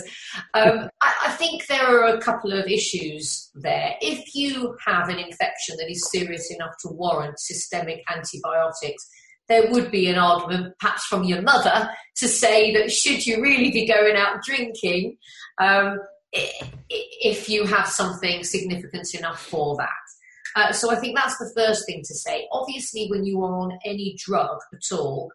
Um, [laughs] I, I, think there are a couple of issues there. If you have an infection that is serious enough to warrant systemic antibiotics, there would be an argument, perhaps from your mother, to say that should you really be going out drinking, um, if you have something significant enough for that. Uh, so I think that's the first thing to say. Obviously, when you are on any drug at all,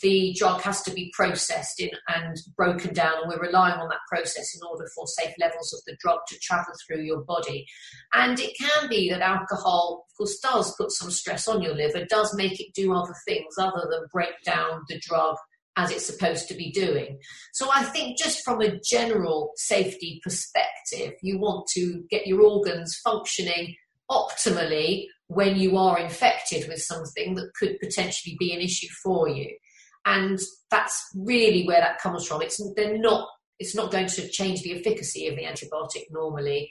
the drug has to be processed in and broken down, and we're relying on that process in order for safe levels of the drug to travel through your body. And it can be that alcohol, of course, does put some stress on your liver, does make it do other things other than break down the drug as it's supposed to be doing. So I think just from a general safety perspective, you want to get your organs functioning optimally when you are infected with something that could potentially be an issue for you. And that's really where that comes from. It's they're not it's not going to change the efficacy of the antibiotic normally,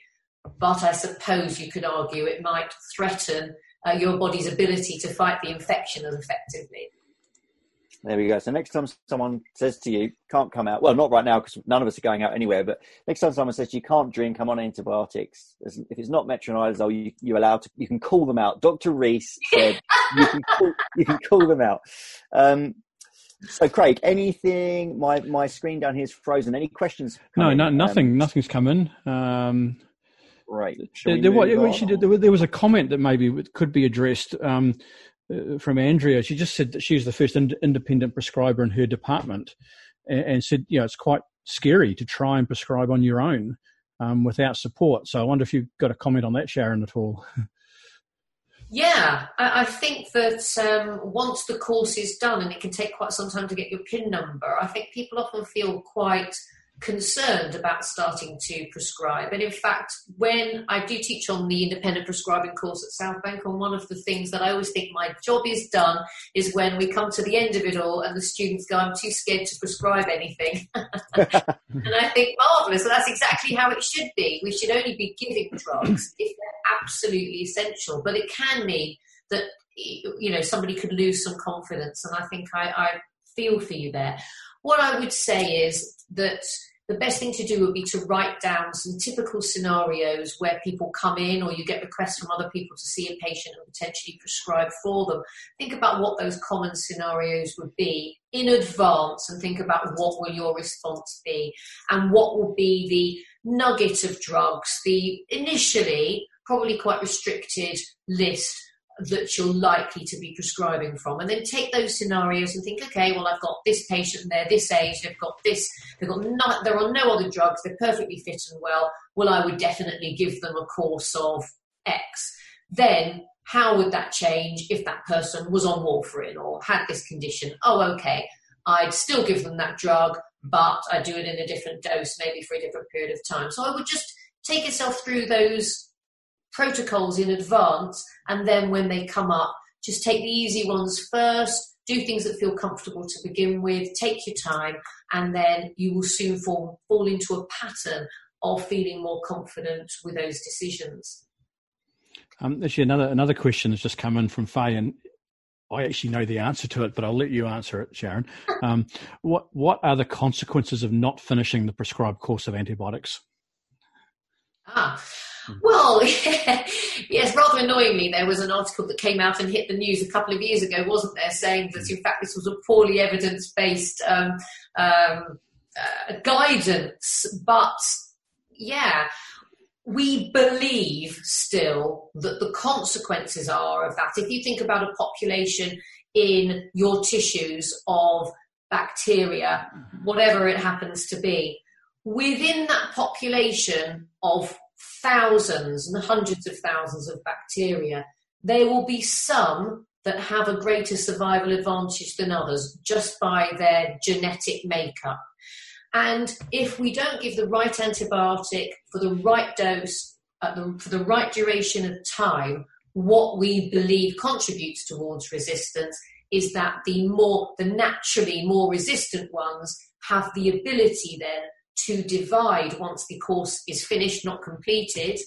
but I suppose you could argue it might threaten uh, your body's ability to fight the infection as effectively. There we go. So next time someone says to you, can't come out, well, not right now because none of us are going out anywhere, but next time someone says you can't drink, I'm on antibiotics. If it's not metronidazole, you, you're allowed to, you can call them out. Dr. Reese said you, can call, you can call them out. Um, so Craig, anything, my, my screen down here is frozen. Any questions? No, no, nothing, um, nothing's come in. Um, right. There, there, there, there, was a comment that maybe could be addressed. Um, uh, from Andrea. She just said that she was the first ind- independent prescriber in her department, and, and, said, you know, it's quite scary to try and prescribe on your own um, without support. So I wonder if you've got a comment on that, Sharon, at all. Yeah, I, think that um, once the course is done, and it can take quite some time to get your PIN number, I think people often feel quite concerned about starting to prescribe. And in fact, when I do teach on the independent prescribing course at Southbank, and one of the things that I always think my job is done is when we come to the end of it all and the students go, I'm too scared to prescribe anything. [laughs] and I think, marvellous. So that's exactly how it should be. We should only be giving drugs if they're absolutely essential. But it can mean that, you know, somebody could lose some confidence. And I think I, I feel for you there. What I would say is that the best thing to do would be to write down some typical scenarios where people come in or you get requests from other people to see a patient and potentially prescribe for them. Think about what those common scenarios would be in advance and think about what will your response be and what will be the nugget of drugs, the initially probably quite restricted list that you're likely to be prescribing from. And then take those scenarios and think okay well i've got this patient they're this age they've got this they've got no, they're on no other drugs they're perfectly fit and well well i would definitely give them a course of x. Then how would that change if that person was on warfarin or had this condition? Oh okay i'd still give them that drug but i do it in a different dose maybe for a different period of time. So i would just take yourself through those protocols in advance, and then when they come up, just take the easy ones first, do things that feel comfortable to begin with, take your time, and then you will soon fall, fall into a pattern of feeling more confident with those decisions. Um, actually, another another question has just come in from Faye, and I actually know the answer to it, but I'll let you answer it, Sharon. [laughs] Um, what what are the consequences of not finishing the prescribed course of antibiotics? Ah, hmm. well, [laughs] yes, rather annoyingly, there was an article that came out and hit the news a couple of years ago, wasn't there, saying that in fact this was a poorly evidence based um, um, uh, guidance. But yeah, we believe still that the consequences are of that. If you think about a population in your tissues of bacteria, whatever it happens to be, within that population of thousands and hundreds of thousands of bacteria, there will be some that have a greater survival advantage than others just by their genetic makeup. And if we don't give the right antibiotic for the right dose, the, for the right duration of time, what we believe contributes towards resistance is that the more, the naturally more resistant ones have the ability then to divide once the course is finished, not completed,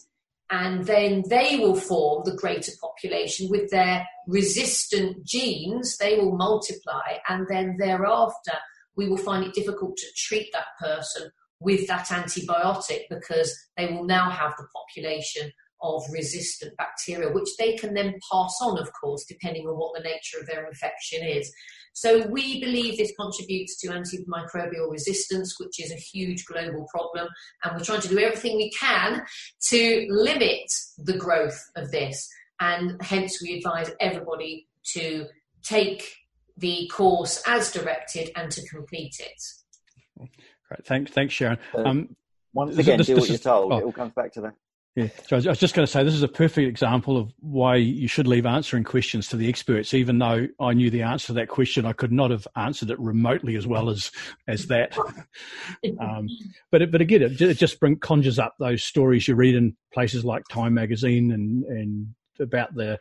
and then they will form the greater population with their resistant genes. They will multiply, and then thereafter, we will find it difficult to treat that person with that antibiotic because they will now have the population of resistant bacteria, which they can then pass on, of course, depending on what the nature of their infection is. So we believe this contributes to antimicrobial resistance, which is a huge global problem, and we're trying to do everything we can to limit the growth of this. And hence, we advise everybody to take the course as directed and to complete it. Great, thanks, thanks, Sharon. Uh, um, once again, this, do this what you're told. Oh. It all comes back to that. Yeah, so I was just going to say this is a perfect example of why you should leave answering questions to the experts. Even though I knew the answer to that question, I could not have answered it remotely as well as as that. [laughs] um, but it, but again, it, it just bring, conjures up those stories you read in places like Time magazine and and about the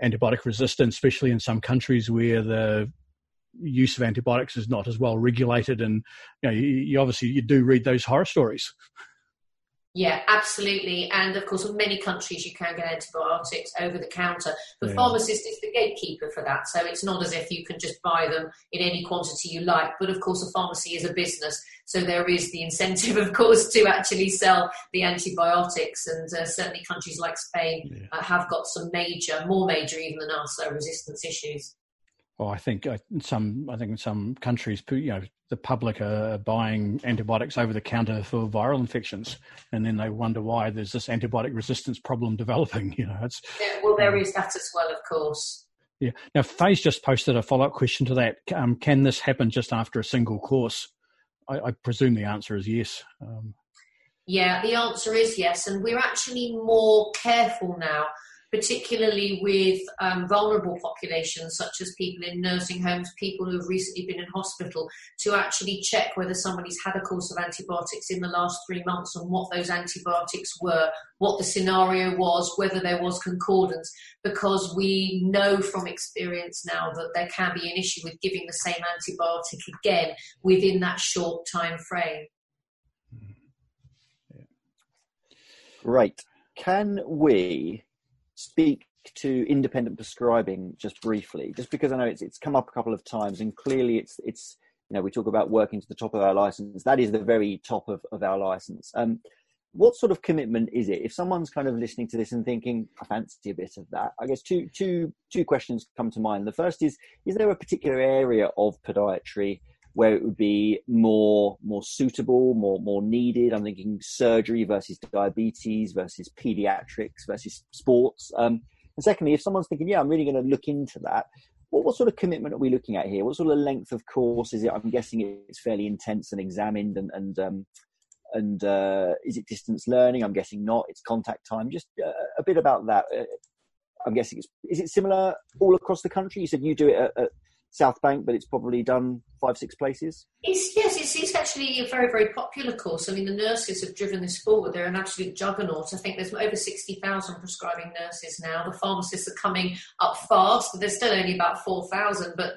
antibiotic resistance, especially in some countries where the use of antibiotics is not as well regulated. And you know, you, you obviously you do read those horror stories. Yeah, absolutely. And of course, in many countries, you can get antibiotics over the counter. The yeah. pharmacist is the gatekeeper for that. So it's not as if you can just buy them in any quantity you like. But of course, a pharmacy is a business. So there is the incentive, [laughs] of course, to actually sell the antibiotics. And uh, certainly countries like Spain yeah. uh, have got some major, more major even than us, uh, resistance issues. Well, I think uh, in some, I think in some countries, you know, the public are buying antibiotics over the counter for viral infections, and then they wonder why there's this antibiotic resistance problem [laughs] developing. You know, it's yeah, well, there um, is that as well, of course. Yeah. Now, Faye's just posted a follow up question to that. Um, can this happen just after a single course? I, I presume the answer is yes. Um, yeah, the answer is yes, and we're actually more careful now particularly with um, vulnerable populations such as people in nursing homes, people who have recently been in hospital, to actually check whether somebody's had a course of antibiotics in the last three months and what those antibiotics were, what the scenario was, whether there was concordance, because we know from experience now that there can be an issue with giving the same antibiotic again within that short time frame. Right. Can we speak to independent prescribing just briefly, just because I know it's it's come up a couple of times, and clearly it's it's you know we talk about working to the top of our license. That is the very top of of our license. Um, what sort of commitment is it? If someone's kind of listening to this and thinking, I fancy a bit of that, I guess two two two questions come to mind. The first is: Is there a particular area of podiatry? Where it would be more more suitable, more more needed. I'm thinking surgery versus diabetes versus pediatrics versus sports. Um, and secondly, if someone's thinking, yeah, I'm really going to look into that, what, what sort of commitment are we looking at here? What sort of length of course is it? I'm guessing it's fairly intense and examined, and and um, and uh, is it distance learning? I'm guessing not. It's contact time. Just uh, a bit about that. Uh, I'm guessing it's is it similar all across the country? You said you do it at, at South Bank, but it's probably done five, six places. It's, yes, it's, it's actually a very, very popular course. I mean, the nurses have driven this forward. They're an absolute juggernaut. I think there's over 60,000 prescribing nurses now. The pharmacists are coming up fast. There's still only about 4,000, but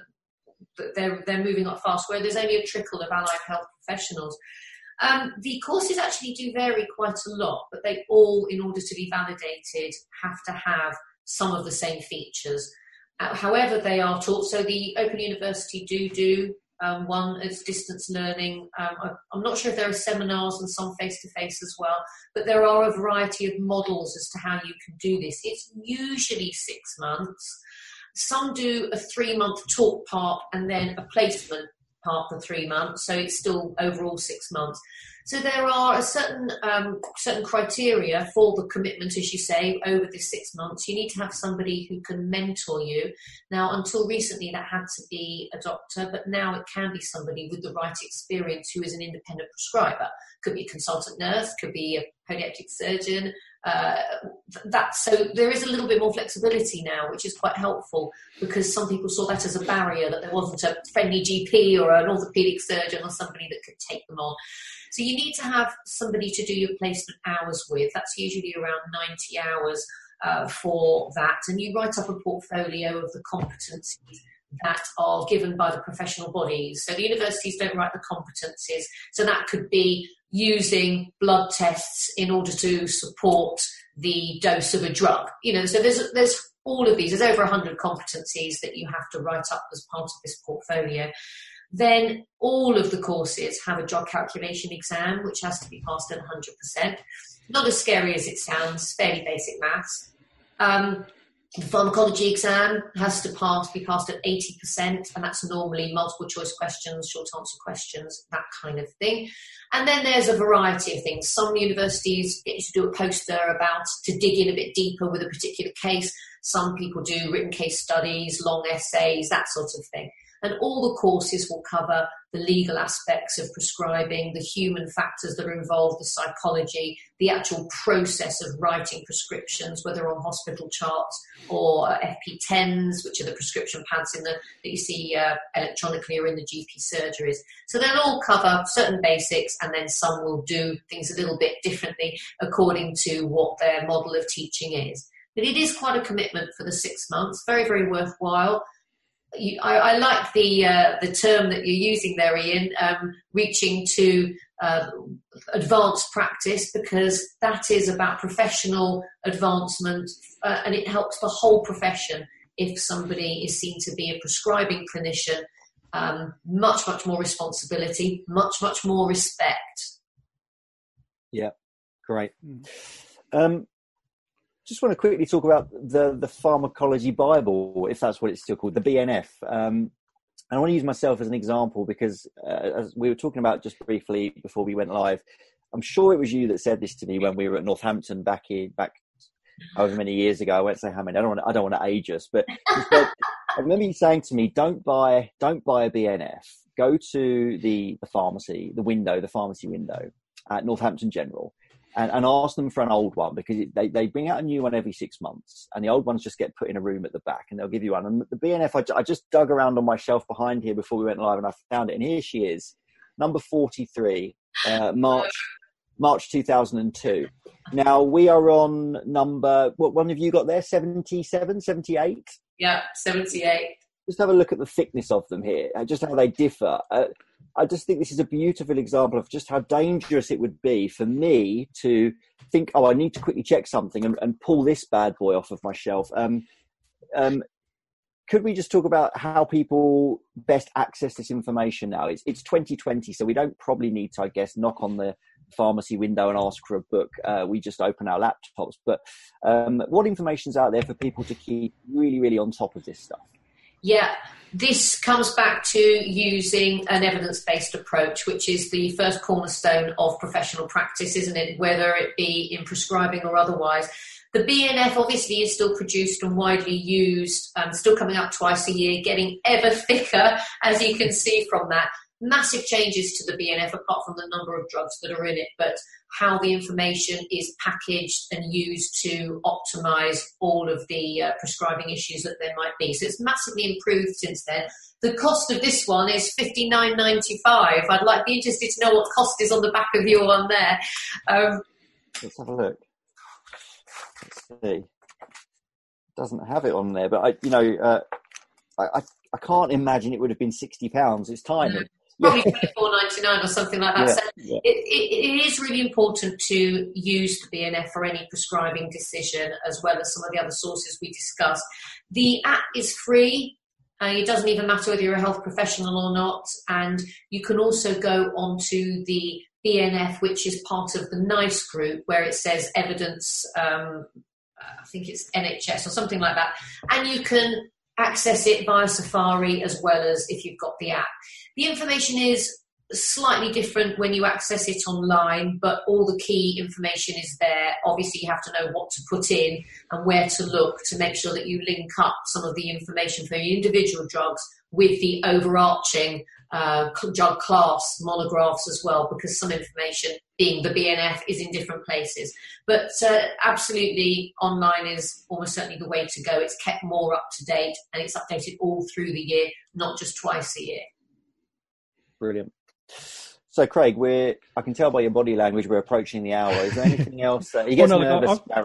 they're, they're moving up fast, where there's only a trickle of allied health professionals. Um, the courses actually do vary quite a lot, but they all, in order to be validated, have to have some of the same features. Uh, however they are taught. So the Open University do do Um, one is distance learning. Um, I'm not sure if there are seminars and some face to face as well, but there are a variety of models as to how you can do this. It's usually six months. Some do a three month talk part and then a placement part for three months, so it's still overall six months. So there are a certain um, certain criteria for the commitment, as you say, over the six months. You need to have somebody who can mentor you. Now, until recently, that had to be a doctor, but now it can be somebody with the right experience who is an independent prescriber. Could be a consultant nurse, could be a podiatric surgeon. Uh, that so there is a little bit more flexibility now, which is quite helpful because some people saw that as a barrier that there wasn't a friendly GP or an orthopedic surgeon or somebody that could take them on. So you need to have somebody to do your placement hours with. That's usually around 90 hours uh, for that. And you write up a portfolio of the competencies that are given by the professional bodies. So the universities don't write the competencies. So that could be using blood tests in order to support the dose of a drug. You know, so there's there's all of these. There's over 100 competencies that you have to write up as part of this portfolio. Then all of the courses have a drug calculation exam, which has to be passed at 100%. Not as scary as it sounds, fairly basic maths. Um, the pharmacology exam has to pass, be passed at 80%, and that's normally multiple choice questions, short answer questions, that kind of thing. And then there's a variety of things. Some universities get you to do a poster about to dig in a bit deeper with a particular case. Some people do written case studies, long essays, that sort of thing. And all the courses will cover the legal aspects of prescribing, the human factors that are involved, the psychology, the actual process of writing prescriptions, whether on hospital charts or uh, FP10s, which are the prescription pads in the, that you see uh, electronically or in the GP surgeries. So they'll all cover certain basics, and then some will do things a little bit differently according to what their model of teaching is. But it is quite a commitment for the six months, very, very worthwhile you, I, I, like the uh, the term that you're using there, Ian, um, reaching to uh, advanced practice because that is about professional advancement uh, and it helps the whole profession if somebody is seen to be a prescribing clinician. Um, much, much more responsibility, much, much more respect. Yeah, great. Hmm. Um, just want to quickly talk about the the pharmacology Bible, if that's what it's still called, the BNF. Um, and I want to use myself as an example because, uh, as we were talking about just briefly before we went live, I'm sure it was you that said this to me when we were at Northampton back in back however many years ago. I won't say how many. I don't want. To, I don't want to age us, but said, [laughs] I remember you saying to me, "Don't buy, don't buy a BNF. Go to the the pharmacy, the window, the pharmacy window at Northampton General." And, and ask them for an old one because they, they bring out a new one every six months and the old ones just get put in a room at the back and they'll give you one. And the BNF, I, I just dug around on my shelf behind here before we went live and I found it. And here she is, number 43, uh, March, March 2002. Now we are on number, what one have you got there? 77, 78? Yeah, 78 just have a look at the thickness of them here, uh, just how they differ. Uh, I just think this is a beautiful example of just how dangerous it would be for me to think, oh, I need to quickly check something and, and pull this bad boy off of my shelf. Um, um, could we just talk about how people best access this information now? It's, it's 2020, so we don't probably need to, I guess, knock on the pharmacy window and ask for a book. Uh, we just open our laptops. But um, what information's out there for people to keep really, really on top of this stuff? Yeah, this comes back to using an evidence based approach, which is the first cornerstone of professional practice, isn't it? Whether it be in prescribing or otherwise. The BNF obviously is still produced and widely used, um, still coming out twice a year, getting ever [laughs] thicker, as you can see from that massive changes to the BNF apart from the number of drugs that are in it, but how the information is packaged and used to optimize all of the uh, prescribing issues that there might be. So it's massively improved since then. The cost of this one is fifty nine ninety five. I'd like be interested to know what cost is on the back of your one there. Um, Let's have a look. Let's see. Doesn't have it on there, but I, you know, uh, I, I, I can't imagine it would have been sixty pounds. It's tiny. Probably twenty four ninety nine or something like that. Yeah, so yeah. It, it, it is really important to use the BNF for any prescribing decision, as well as some of the other sources we discussed. The app is free. Uh, it doesn't even matter whether you're a health professional or not. And you can also go onto the BNF, which is part of the NICE group, where it says evidence, um, I think it's NHS or something like that. And you can access it via Safari as well as if you've got the app. The information is slightly different when you access it online, but all the key information is there. Obviously, you have to know what to put in and where to look to make sure that you link up some of the information for your individual drugs with the overarching uh, drug class monographs as well, because some information, being the BNF, is in different places. But uh, absolutely, online is almost certainly the way to go. It's kept more up to date and it's updated all through the year, not just twice a year. Brilliant. So, Craig, we're, I can tell by your body language we're approaching the hour. Is there anything [laughs] else? Uh, he gets well, no, nervous, I,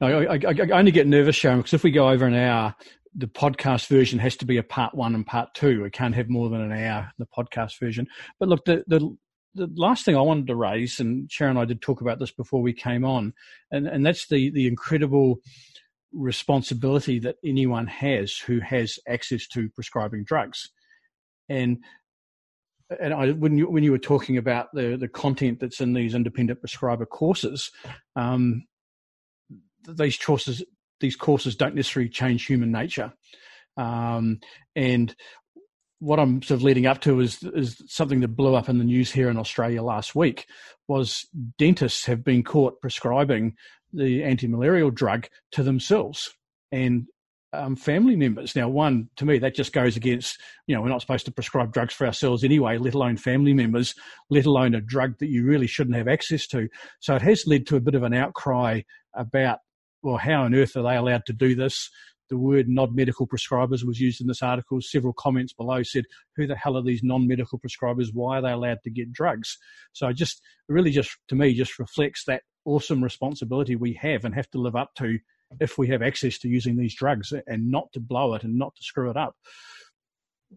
I, I, I, I, only get nervous, Sharon, because if we go over an hour, the podcast version has to be a part one and part two. We can't have more than an hour, the podcast version. But look, the, the, the last thing I wanted to raise, and Sharon and I did talk about this before we came on, and, and that's the, the incredible responsibility that anyone has who has access to prescribing drugs. And and I, when you when you were talking about the the content that's in these independent prescriber courses, um, these courses these courses don't necessarily change human nature, um, and what I'm sort of leading up to is is something that blew up in the news here in Australia last week was dentists have been caught prescribing the anti-malarial drug to themselves and um, family members. Now, one, to me, that just goes against, you know, we're not supposed to prescribe drugs for ourselves anyway, let alone family members, let alone a drug that you really shouldn't have access to. So it has led to a bit of an outcry about, well, how on earth are they allowed to do this? The word non medical prescribers was used in this article. Several comments below said, Who the hell are these non medical prescribers? Why are they allowed to get drugs? So just really just to me just reflects that awesome responsibility we have and have to live up to if we have access to using these drugs and not to blow it and not to screw it up.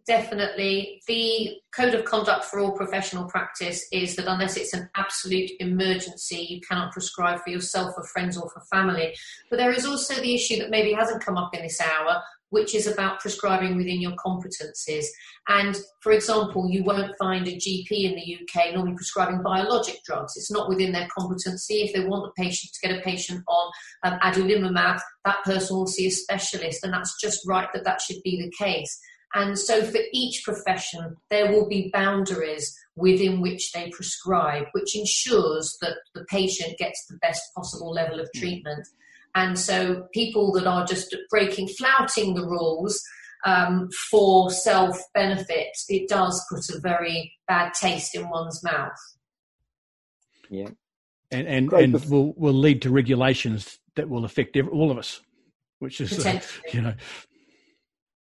Definitely. The code of conduct for all professional practice is that unless it's an absolute emergency, you cannot prescribe for yourself, for friends, or for family. But there is also the issue that maybe hasn't come up in this hour, which is about prescribing within your competencies. And for example, you won't find a GP in the UK normally prescribing biologic drugs. It's not within their competency. If they want a patient to get a patient on um, adalimumab, that person will see a specialist, and that's just right that that should be the case. And so, for each profession, there will be boundaries within which they prescribe, which ensures that the patient gets the best possible level of treatment. And so people that are just breaking, flouting the rules um, for self benefit, it does put a very bad taste in one's mouth. Yeah. And, and, and will, will lead to regulations that will affect every, all of us, which is, uh, you know.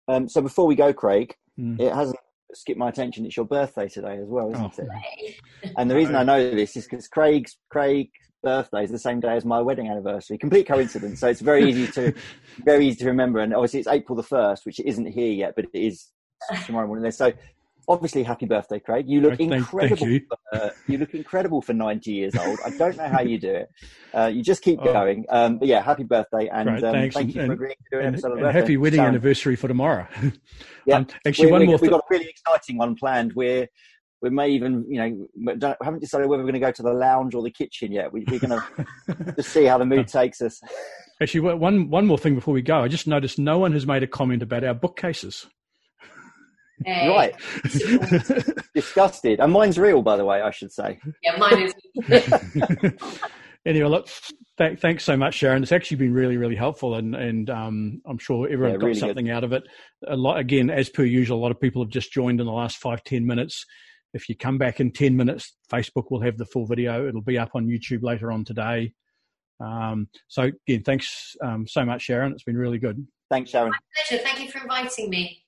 Um, so before we go, Craig, mm. it hasn't skipped my attention. It's your birthday today as well, isn't oh. it? And the reason I know this is because Craig's Craig's birthday is the same day as my wedding anniversary. Complete coincidence. so it's very easy to [laughs] very easy to remember. And obviously it's April the first, which isn't here yet, but it is tomorrow morning. So obviously happy birthday, Craig. You look thank, incredible. Thank you. Uh, you. look incredible for 90 years old. I don't know how you do it. Uh, you just keep oh. going. Um, but yeah, happy birthday. And um, thank and, you for agreeing to do an episode and, happy wedding Sharon. anniversary for tomorrow. [laughs] yeah. Um, actually, we one more. We've got a really exciting one planned. We're we may even, you know, haven't decided whether we're going to go to the lounge or the kitchen yet. We, are going [laughs] to just see how the mood takes us. Actually, one one more thing before we go. I just noticed no one has made a comment about our bookcases. Hey. Right. [laughs] Disgusted. And mine's real, by the way, I should say. Yeah, mine is. [laughs] anyway, look, th- thanks so much, Sharon. It's actually been really, really helpful, and and um, I'm sure everyone yeah, got really something good. out of it. A lot, again, as per usual, a lot of people have just joined in the last five, ten minutes. If you come back in 10 minutes, Facebook will have the full video. It'll be up on YouTube later on today. Um, so, again, thanks um, so much, Sharon. It's been really good. Thanks, Sharon. My pleasure. Thank you for inviting me.